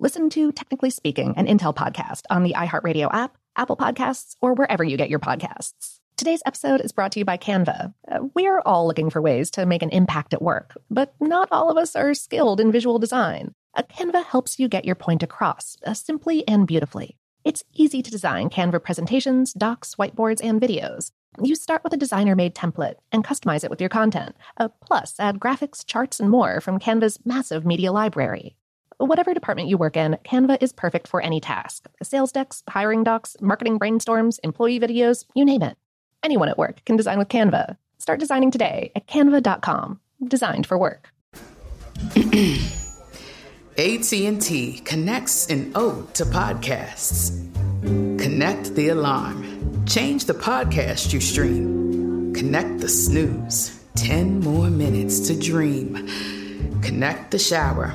Listen to Technically Speaking, an Intel podcast on the iHeartRadio app Apple Podcasts, or wherever you get your podcasts. Today's episode is brought to you by Canva. Uh, we're all looking for ways to make an impact at work, but not all of us are skilled in visual design. A Canva helps you get your point across, uh, simply and beautifully. It's easy to design Canva presentations, docs, whiteboards, and videos. You start with a designer made template and customize it with your content. Uh, plus, add graphics, charts, and more from Canva's massive media library. Whatever department you work in, Canva is perfect for any task sales decks, hiring docs, marketing brainstorms, employee videos, you name it. Anyone at work can design with Canva. Start designing today at canva.com. Designed for work. AT&T connects an ode to podcasts. Connect the alarm. Change the podcast you stream. Connect the snooze. 10 more minutes to dream. Connect the shower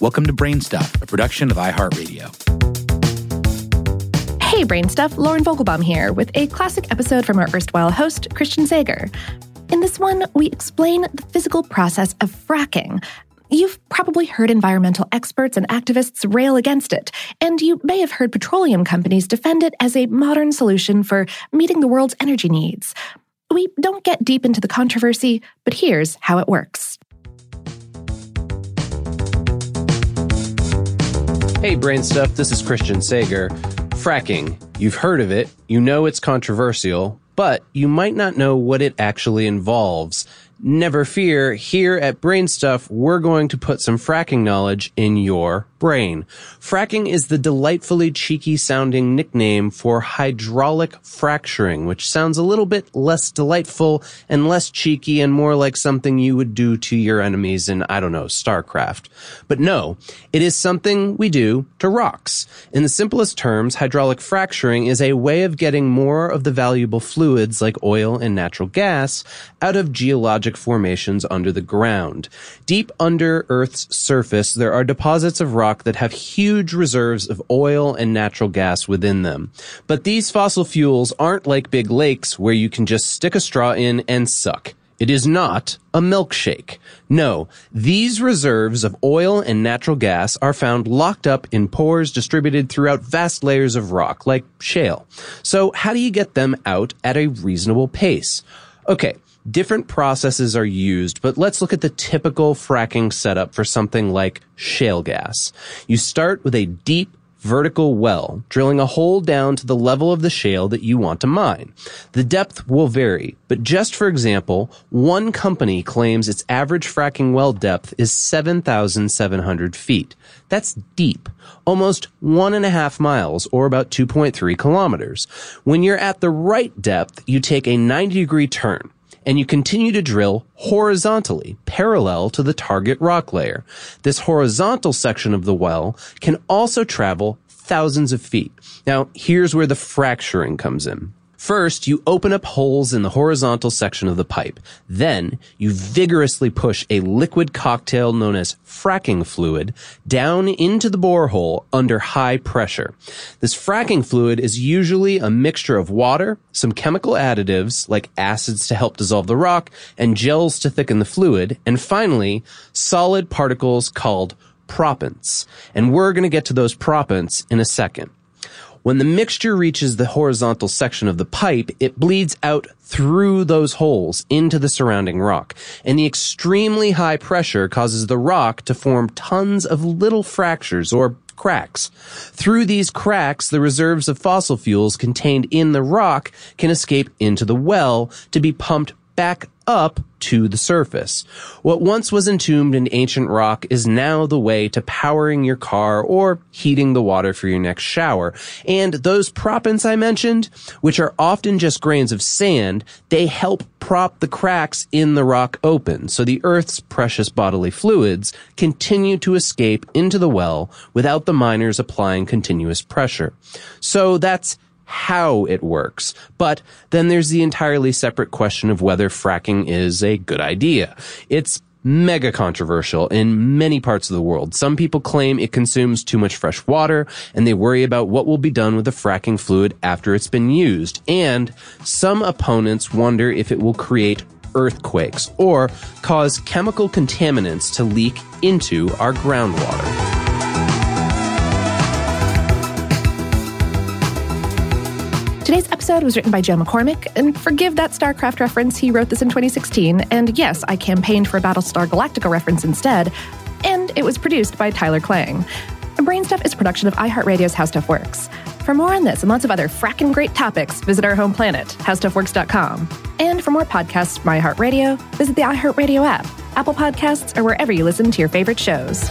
Welcome to Brainstuff, a production of iHeartRadio. Hey, Brainstuff, Lauren Vogelbaum here with a classic episode from our erstwhile host, Christian Sager. In this one, we explain the physical process of fracking. You've probably heard environmental experts and activists rail against it, and you may have heard petroleum companies defend it as a modern solution for meeting the world's energy needs. We don't get deep into the controversy, but here's how it works. Hey, Brain Stuff, this is Christian Sager. Fracking. You've heard of it, you know it's controversial, but you might not know what it actually involves. Never fear, here at Brainstuff, we're going to put some fracking knowledge in your brain. Fracking is the delightfully cheeky sounding nickname for hydraulic fracturing, which sounds a little bit less delightful and less cheeky and more like something you would do to your enemies in, I don't know, StarCraft. But no, it is something we do to rocks. In the simplest terms, hydraulic fracturing is a way of getting more of the valuable fluids like oil and natural gas out of geologic formations under the ground. Deep under Earth's surface, there are deposits of rock rock that have huge reserves of oil and natural gas within them. But these fossil fuels aren't like big lakes where you can just stick a straw in and suck. It is not a milkshake. No, these reserves of oil and natural gas are found locked up in pores distributed throughout vast layers of rock, like shale. So how do you get them out at a reasonable pace? Okay, different processes are used, but let's look at the typical fracking setup for something like shale gas. You start with a deep, vertical well, drilling a hole down to the level of the shale that you want to mine. The depth will vary, but just for example, one company claims its average fracking well depth is 7,700 feet. That's deep, almost one and a half miles or about 2.3 kilometers. When you're at the right depth, you take a 90 degree turn and you continue to drill horizontally, parallel to the target rock layer. This horizontal section of the well can also travel thousands of feet. Now, here's where the fracturing comes in. First, you open up holes in the horizontal section of the pipe. Then, you vigorously push a liquid cocktail known as fracking fluid down into the borehole under high pressure. This fracking fluid is usually a mixture of water, some chemical additives like acids to help dissolve the rock, and gels to thicken the fluid, and finally, solid particles called proppants. And we're going to get to those proppants in a second. When the mixture reaches the horizontal section of the pipe, it bleeds out through those holes into the surrounding rock. And the extremely high pressure causes the rock to form tons of little fractures or cracks. Through these cracks, the reserves of fossil fuels contained in the rock can escape into the well to be pumped back up to the surface. What once was entombed in ancient rock is now the way to powering your car or heating the water for your next shower. And those proppants I mentioned, which are often just grains of sand, they help prop the cracks in the rock open so the earth's precious bodily fluids continue to escape into the well without the miners applying continuous pressure. So that's how it works. But then there's the entirely separate question of whether fracking is a good idea. It's mega controversial in many parts of the world. Some people claim it consumes too much fresh water and they worry about what will be done with the fracking fluid after it's been used. And some opponents wonder if it will create earthquakes or cause chemical contaminants to leak into our groundwater. Today's episode was written by Joe McCormick, and forgive that StarCraft reference, he wrote this in 2016. And yes, I campaigned for a Battlestar Galactica reference instead. And it was produced by Tyler Klang. Brainstuff is a production of iHeartRadio's How Stuff Works. For more on this and lots of other fracking great topics, visit our home planet, howstuffworks.com. And for more podcasts from iHeartRadio, visit the iHeartRadio app, Apple Podcasts, or wherever you listen to your favorite shows.